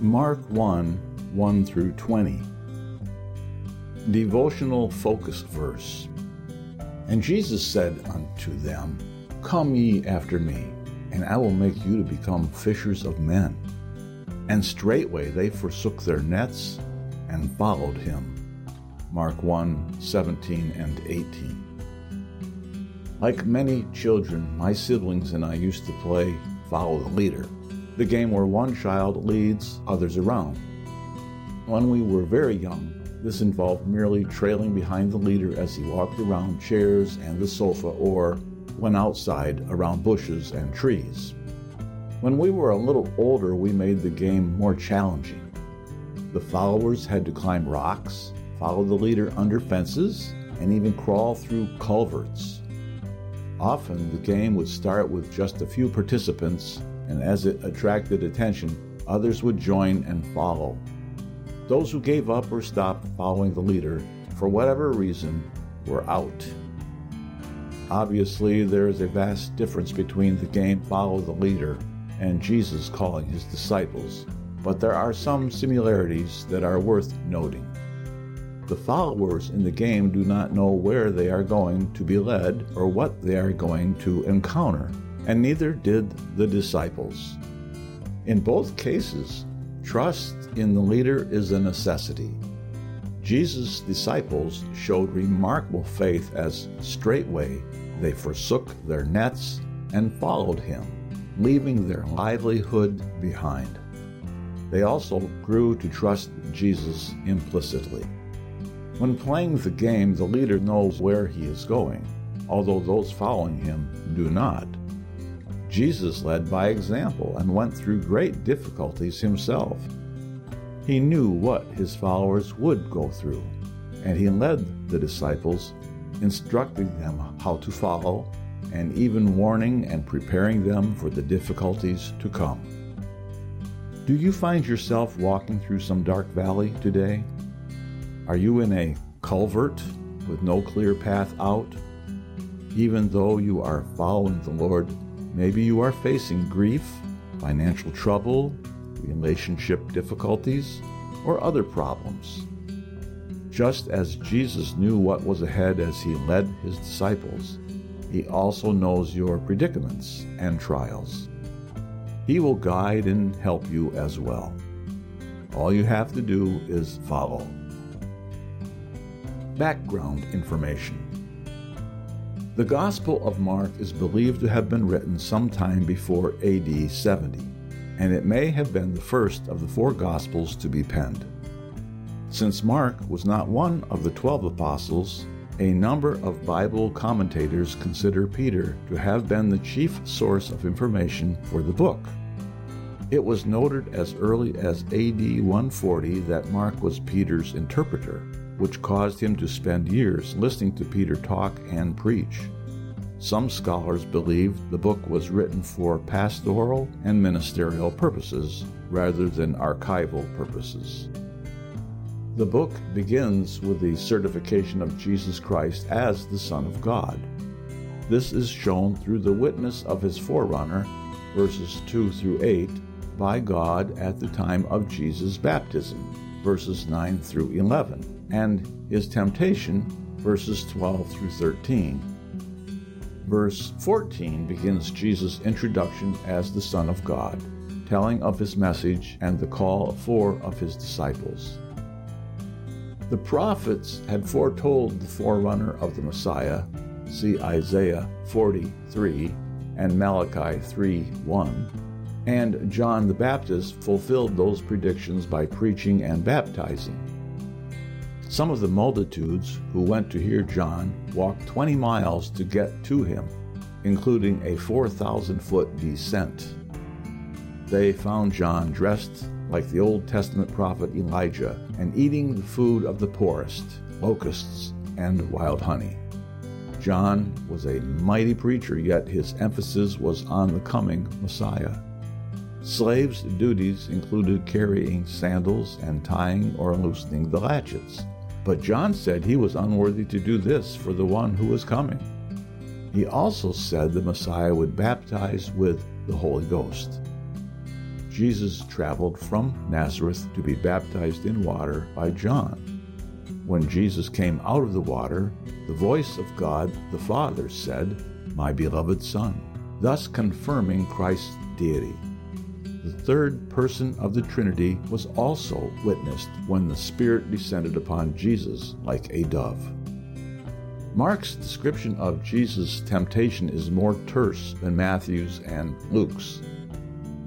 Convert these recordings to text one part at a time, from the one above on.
Mark 1 1 through 20. Devotional focus verse. And Jesus said unto them, Come ye after me, and I will make you to become fishers of men. And straightway they forsook their nets and followed him. Mark 1 17 and 18. Like many children, my siblings and I used to play Follow the Leader, the game where one child leads others around. When we were very young, this involved merely trailing behind the leader as he walked around chairs and the sofa or went outside around bushes and trees. When we were a little older, we made the game more challenging. The followers had to climb rocks, follow the leader under fences, and even crawl through culverts. Often the game would start with just a few participants, and as it attracted attention, others would join and follow. Those who gave up or stopped following the leader, for whatever reason, were out. Obviously, there is a vast difference between the game Follow the Leader and Jesus calling his disciples, but there are some similarities that are worth noting. The followers in the game do not know where they are going to be led or what they are going to encounter, and neither did the disciples. In both cases, trust in the leader is a necessity. Jesus' disciples showed remarkable faith as straightway they forsook their nets and followed him, leaving their livelihood behind. They also grew to trust Jesus implicitly. When playing the game, the leader knows where he is going, although those following him do not. Jesus led by example and went through great difficulties himself. He knew what his followers would go through, and he led the disciples, instructing them how to follow, and even warning and preparing them for the difficulties to come. Do you find yourself walking through some dark valley today? Are you in a culvert with no clear path out? Even though you are following the Lord, maybe you are facing grief, financial trouble, relationship difficulties, or other problems. Just as Jesus knew what was ahead as he led his disciples, he also knows your predicaments and trials. He will guide and help you as well. All you have to do is follow. Background information The Gospel of Mark is believed to have been written sometime before AD 70, and it may have been the first of the four Gospels to be penned. Since Mark was not one of the twelve apostles, a number of Bible commentators consider Peter to have been the chief source of information for the book. It was noted as early as AD 140 that Mark was Peter's interpreter which caused him to spend years listening to Peter talk and preach. Some scholars believe the book was written for pastoral and ministerial purposes rather than archival purposes. The book begins with the certification of Jesus Christ as the Son of God. This is shown through the witness of his forerunner, verses 2 through 8, by God at the time of Jesus' baptism, verses 9 through 11 and his temptation, verses 12 through 13. Verse 14 begins Jesus' introduction as the Son of God, telling of his message and the call of four of his disciples. The prophets had foretold the forerunner of the Messiah, see Isaiah 43 and Malachi 3 1, and John the Baptist fulfilled those predictions by preaching and baptizing. Some of the multitudes who went to hear John walked 20 miles to get to him, including a 4,000 foot descent. They found John dressed like the Old Testament prophet Elijah and eating the food of the poorest, locusts and wild honey. John was a mighty preacher, yet his emphasis was on the coming Messiah. Slaves' duties included carrying sandals and tying or loosening the latchets. But John said he was unworthy to do this for the one who was coming. He also said the Messiah would baptize with the Holy Ghost. Jesus traveled from Nazareth to be baptized in water by John. When Jesus came out of the water, the voice of God the Father said, My beloved Son, thus confirming Christ's deity. The third person of the Trinity was also witnessed when the Spirit descended upon Jesus like a dove. Mark's description of Jesus' temptation is more terse than Matthew's and Luke's.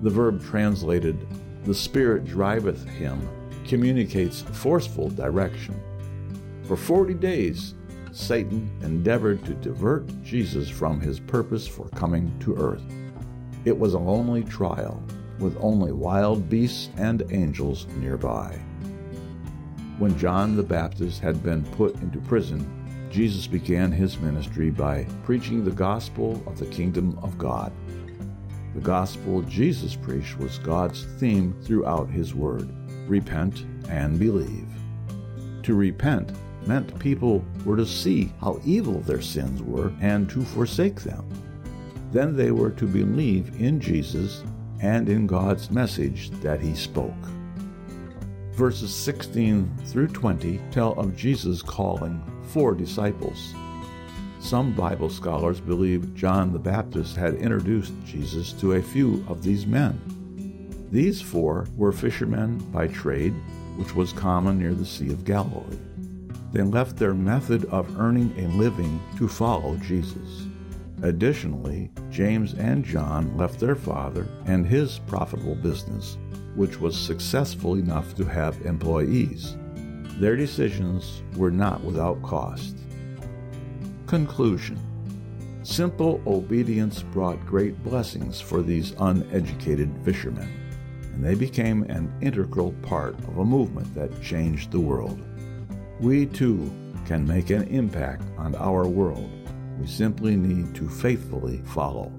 The verb translated, the Spirit driveth him, communicates forceful direction. For 40 days, Satan endeavored to divert Jesus from his purpose for coming to earth. It was a lonely trial, with only wild beasts and angels nearby. When John the Baptist had been put into prison, Jesus began his ministry by preaching the gospel of the kingdom of God. The gospel Jesus preached was God's theme throughout his word repent and believe. To repent meant people were to see how evil their sins were and to forsake them. Then they were to believe in Jesus and in God's message that he spoke. Verses 16 through 20 tell of Jesus calling four disciples. Some Bible scholars believe John the Baptist had introduced Jesus to a few of these men. These four were fishermen by trade, which was common near the Sea of Galilee. They left their method of earning a living to follow Jesus. Additionally, James and John left their father and his profitable business, which was successful enough to have employees. Their decisions were not without cost. Conclusion Simple obedience brought great blessings for these uneducated fishermen, and they became an integral part of a movement that changed the world. We too can make an impact on our world. We simply need to faithfully follow.